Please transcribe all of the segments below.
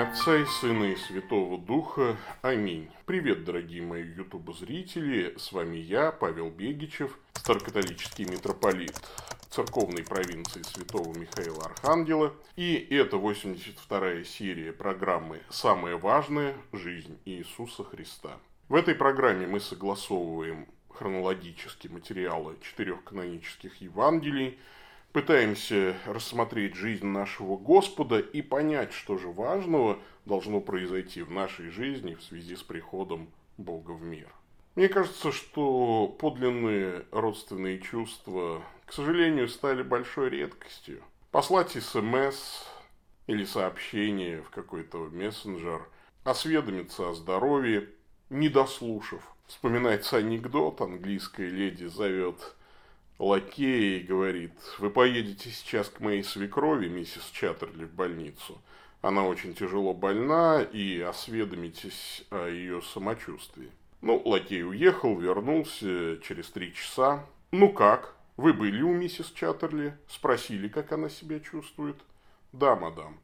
имя Отца и Сына и Святого Духа. Аминь. Привет, дорогие мои ютуб-зрители. С вами я, Павел Бегичев, старокатолический митрополит церковной провинции Святого Михаила Архангела. И это 82-я серия программы «Самое важное. Жизнь Иисуса Христа». В этой программе мы согласовываем хронологически материалы четырех канонических Евангелий – пытаемся рассмотреть жизнь нашего Господа и понять, что же важного должно произойти в нашей жизни в связи с приходом Бога в мир. Мне кажется, что подлинные родственные чувства, к сожалению, стали большой редкостью. Послать СМС или сообщение в какой-то мессенджер, осведомиться о здоровье, не дослушав. Вспоминается анекдот, английская леди зовет лакей говорит, вы поедете сейчас к моей свекрови, миссис Чаттерли, в больницу. Она очень тяжело больна и осведомитесь о ее самочувствии. Ну, лакей уехал, вернулся через три часа. Ну как? Вы были у миссис Чаттерли? Спросили, как она себя чувствует? Да, мадам.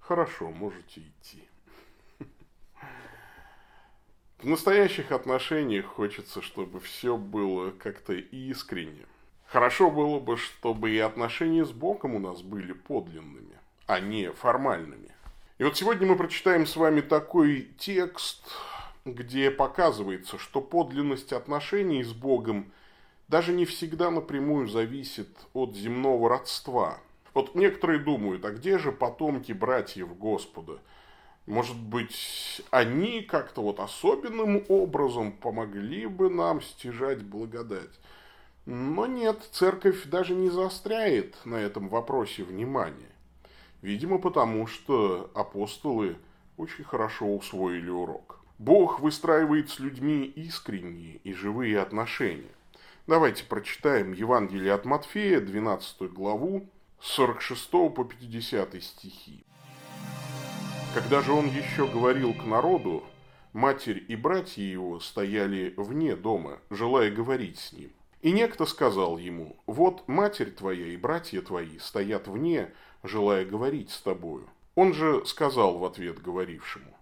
Хорошо, можете идти. В настоящих отношениях хочется, чтобы все было как-то искренне. Хорошо было бы, чтобы и отношения с Богом у нас были подлинными, а не формальными. И вот сегодня мы прочитаем с вами такой текст, где показывается, что подлинность отношений с Богом даже не всегда напрямую зависит от земного родства. Вот некоторые думают, а где же потомки братьев Господа? Может быть, они как-то вот особенным образом помогли бы нам стяжать благодать? Но нет, церковь даже не заостряет на этом вопросе внимание. Видимо, потому что апостолы очень хорошо усвоили урок. Бог выстраивает с людьми искренние и живые отношения. Давайте прочитаем Евангелие от Матфея, 12 главу, с 46 по 50 стихи. Когда же он еще говорил к народу, матерь и братья его стояли вне дома, желая говорить с ним. И некто сказал ему, вот матерь твоя и братья твои стоят вне, желая говорить с тобою. Он же сказал в ответ говорившему,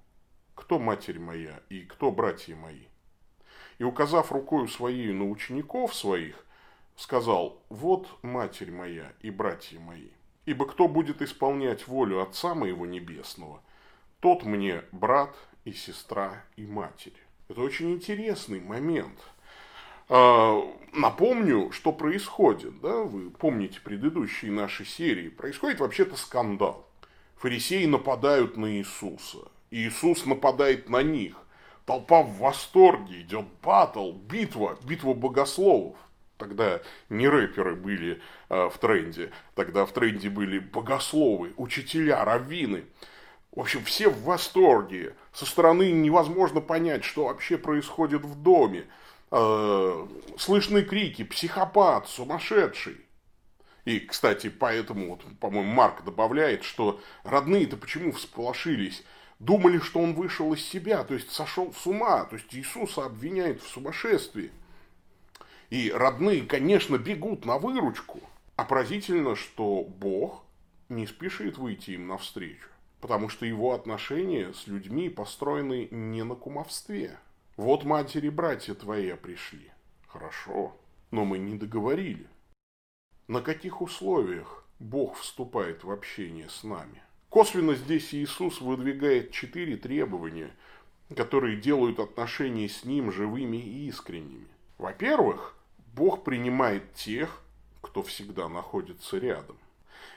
кто матерь моя и кто братья мои? И указав рукою своей на учеников своих, сказал, вот матерь моя и братья мои. Ибо кто будет исполнять волю Отца моего Небесного, тот мне брат и сестра и матерь. Это очень интересный момент – напомню, что происходит. Да? Вы помните предыдущие наши серии. Происходит вообще-то скандал. Фарисеи нападают на Иисуса. Иисус нападает на них. Толпа в восторге, идет батл, битва, битва богословов. Тогда не рэперы были э, в тренде, тогда в тренде были богословы, учителя, раввины. В общем, все в восторге. Со стороны невозможно понять, что вообще происходит в доме э, слышны крики «психопат», «сумасшедший». И, кстати, поэтому, вот, по-моему, Марк добавляет, что родные-то почему всполошились? Думали, что он вышел из себя, то есть сошел с ума, то есть Иисуса обвиняют в сумасшествии. И родные, конечно, бегут на выручку. А поразительно, что Бог не спешит выйти им навстречу, потому что его отношения с людьми построены не на кумовстве, вот матери братья твои пришли. Хорошо, но мы не договорили. На каких условиях Бог вступает в общение с нами? Косвенно здесь Иисус выдвигает четыре требования, которые делают отношения с Ним живыми и искренними. Во-первых, Бог принимает тех, кто всегда находится рядом.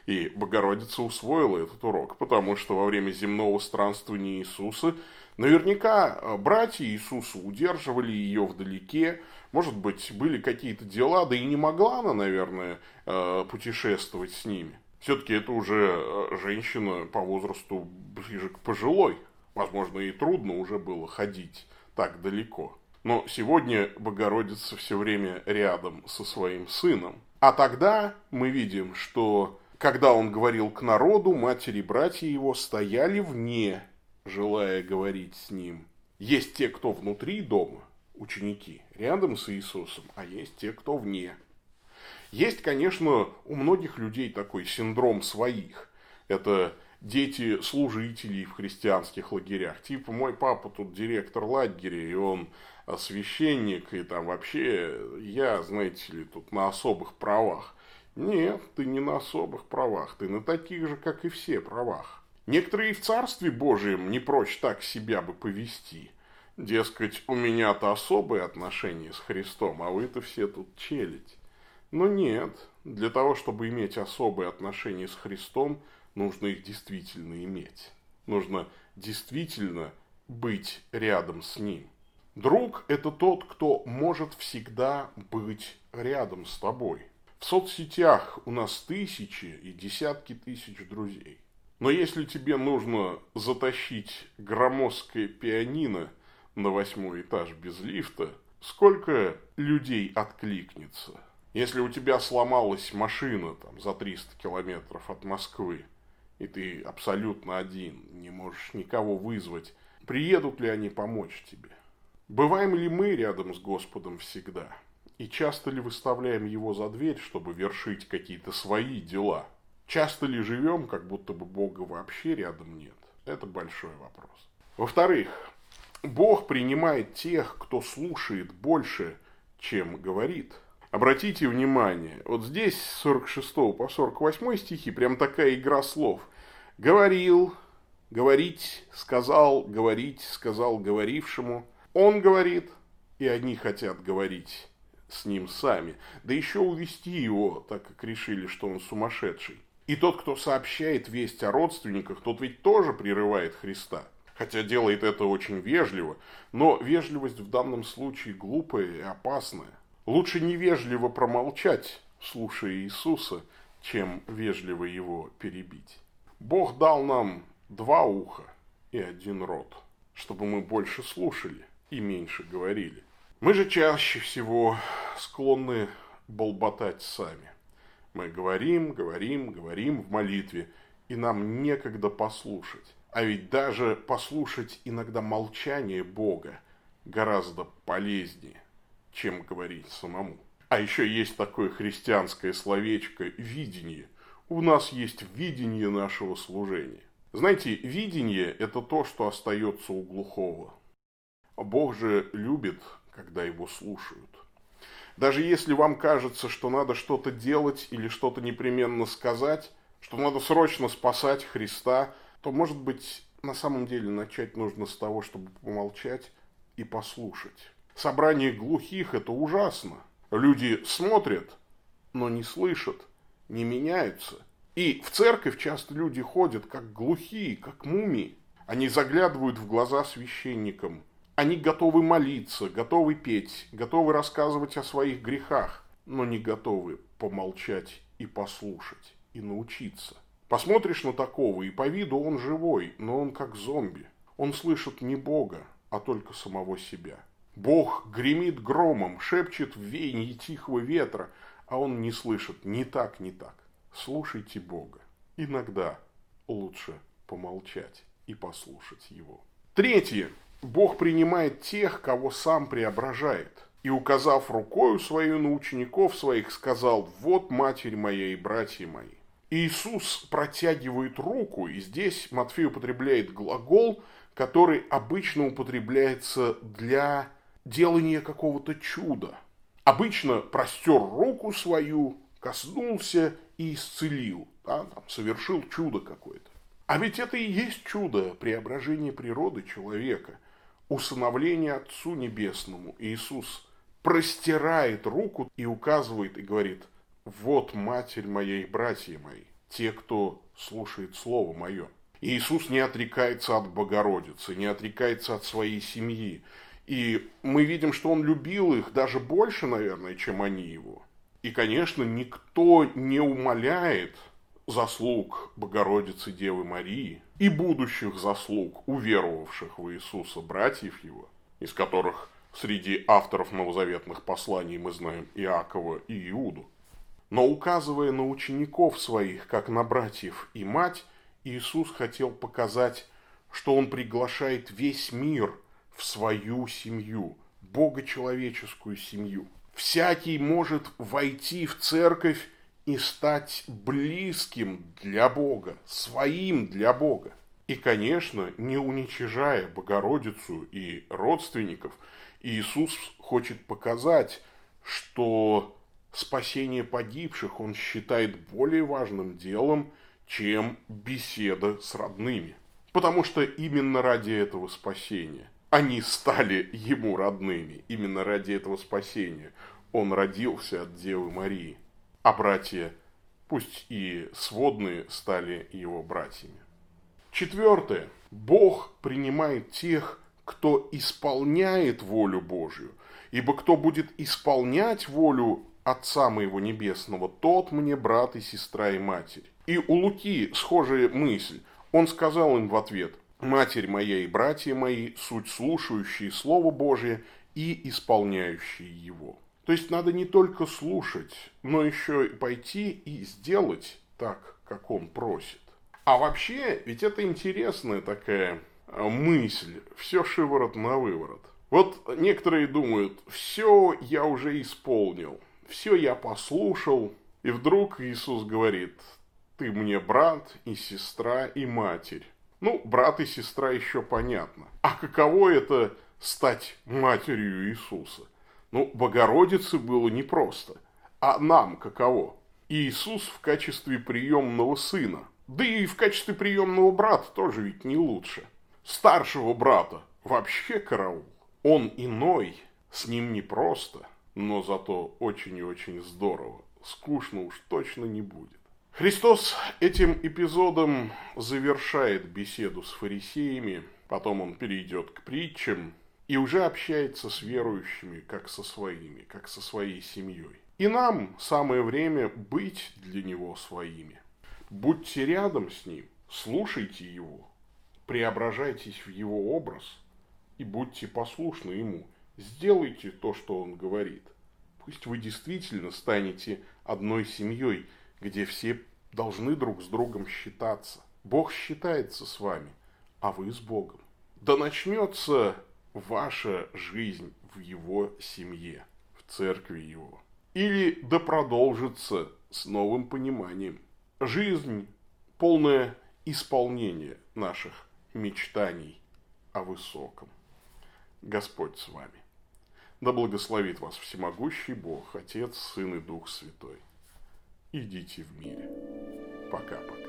И Богородица усвоила этот урок, потому что во время земного странствования Иисуса наверняка э, братья Иисуса удерживали ее вдалеке, может быть, были какие-то дела, да и не могла она, наверное, э, путешествовать с ними. Все-таки это уже э, женщина по возрасту ближе к пожилой. Возможно, и трудно уже было ходить так далеко. Но сегодня Богородица все время рядом со своим сыном. А тогда мы видим, что когда он говорил к народу, матери и братья его стояли вне, желая говорить с ним. Есть те, кто внутри дома, ученики, рядом с Иисусом, а есть те, кто вне. Есть, конечно, у многих людей такой синдром своих. Это дети служителей в христианских лагерях. Типа, мой папа тут директор лагеря, и он священник, и там вообще я, знаете ли, тут на особых правах. Нет, ты не на особых правах, ты на таких же, как и все, правах. Некоторые в Царстве Божьем не прочь так себя бы повести. Дескать, у меня-то особые отношения с Христом, а вы-то все тут челядь. Но нет, для того, чтобы иметь особые отношения с Христом, нужно их действительно иметь. Нужно действительно быть рядом с Ним. Друг – это тот, кто может всегда быть рядом с тобой. В соцсетях у нас тысячи и десятки тысяч друзей. Но если тебе нужно затащить громоздкое пианино на восьмой этаж без лифта, сколько людей откликнется? Если у тебя сломалась машина там, за 300 километров от Москвы, и ты абсолютно один, не можешь никого вызвать, приедут ли они помочь тебе? Бываем ли мы рядом с Господом всегда? И часто ли выставляем его за дверь, чтобы вершить какие-то свои дела? Часто ли живем, как будто бы Бога вообще рядом нет? Это большой вопрос. Во-вторых, Бог принимает тех, кто слушает больше, чем говорит. Обратите внимание, вот здесь с 46 по 48 стихи прям такая игра слов. Говорил, говорить, сказал, говорить, сказал говорившему. Он говорит, и они хотят говорить с ним сами, да еще увести его, так как решили, что он сумасшедший. И тот, кто сообщает весть о родственниках, тот ведь тоже прерывает Христа. Хотя делает это очень вежливо, но вежливость в данном случае глупая и опасная. Лучше невежливо промолчать, слушая Иисуса, чем вежливо его перебить. Бог дал нам два уха и один рот, чтобы мы больше слушали и меньше говорили. Мы же чаще всего склонны болботать сами. Мы говорим, говорим, говорим в молитве, и нам некогда послушать. А ведь даже послушать иногда молчание Бога гораздо полезнее, чем говорить самому. А еще есть такое христианское словечко «видение». У нас есть видение нашего служения. Знаете, видение – это то, что остается у глухого. Бог же любит когда его слушают. Даже если вам кажется, что надо что-то делать или что-то непременно сказать, что надо срочно спасать Христа, то, может быть, на самом деле начать нужно с того, чтобы помолчать и послушать. Собрание глухих – это ужасно. Люди смотрят, но не слышат, не меняются. И в церковь часто люди ходят как глухие, как мумии. Они заглядывают в глаза священникам – они готовы молиться, готовы петь, готовы рассказывать о своих грехах, но не готовы помолчать и послушать, и научиться. Посмотришь на такого, и по виду он живой, но он как зомби. Он слышит не Бога, а только самого себя. Бог гремит громом, шепчет в веянии тихого ветра, а он не слышит ни так, ни так. Слушайте Бога. Иногда лучше помолчать и послушать Его. Третье. Бог принимает тех, кого сам преображает. И, указав рукою свою на учеников своих, сказал, вот матерь моя и братья мои. Иисус протягивает руку, и здесь Матфей употребляет глагол, который обычно употребляется для делания какого-то чуда. Обычно простер руку свою, коснулся и исцелил, да, там, совершил чудо какое-то. А ведь это и есть чудо преображения природы человека – усыновление Отцу Небесному. Иисус простирает руку и указывает и говорит, вот матерь моя и братья мои, те, кто слушает Слово Мое. Иисус не отрекается от Богородицы, не отрекается от своей семьи. И мы видим, что Он любил их даже больше, наверное, чем они его. И, конечно, никто не умоляет заслуг Богородицы Девы Марии и будущих заслуг уверовавших в Иисуса братьев его, из которых среди авторов новозаветных посланий мы знаем Иакова и Иуду. Но указывая на учеников своих, как на братьев и мать, Иисус хотел показать, что Он приглашает весь мир в свою семью, богочеловеческую семью. Всякий может войти в церковь и стать близким для Бога, своим для Бога. И, конечно, не уничижая Богородицу и родственников, Иисус хочет показать, что спасение погибших он считает более важным делом, чем беседа с родными. Потому что именно ради этого спасения они стали ему родными. Именно ради этого спасения он родился от Девы Марии. А братья, пусть и сводные, стали его братьями. Четвертое. Бог принимает тех, кто исполняет волю Божью. Ибо кто будет исполнять волю Отца моего Небесного, тот мне брат и сестра и матерь. И у Луки схожая мысль. Он сказал им в ответ, «Матерь моя и братья мои, суть слушающие Слово Божие и исполняющие его». То есть надо не только слушать, но еще и пойти и сделать так, как он просит. А вообще, ведь это интересная такая э, мысль, все шиворот на выворот. Вот некоторые думают, все я уже исполнил, все я послушал, и вдруг Иисус говорит, ты мне брат и сестра и матерь. Ну, брат и сестра еще понятно. А каково это стать матерью Иисуса? Ну, Богородице было непросто. А нам каково? Иисус в качестве приемного сына. Да и в качестве приемного брата тоже ведь не лучше. Старшего брата вообще караул. Он иной, с ним непросто, но зато очень и очень здорово. Скучно уж точно не будет. Христос этим эпизодом завершает беседу с фарисеями, потом он перейдет к притчам, и уже общается с верующими, как со своими, как со своей семьей. И нам самое время быть для него своими. Будьте рядом с ним, слушайте его, преображайтесь в его образ и будьте послушны ему. Сделайте то, что он говорит. Пусть вы действительно станете одной семьей, где все должны друг с другом считаться. Бог считается с вами, а вы с Богом. Да начнется ваша жизнь в его семье, в церкви его. Или да продолжится с новым пониманием. Жизнь полное исполнение наших мечтаний о высоком. Господь с вами. Да благословит вас всемогущий Бог, Отец, Сын и Дух Святой. Идите в мире. Пока-пока.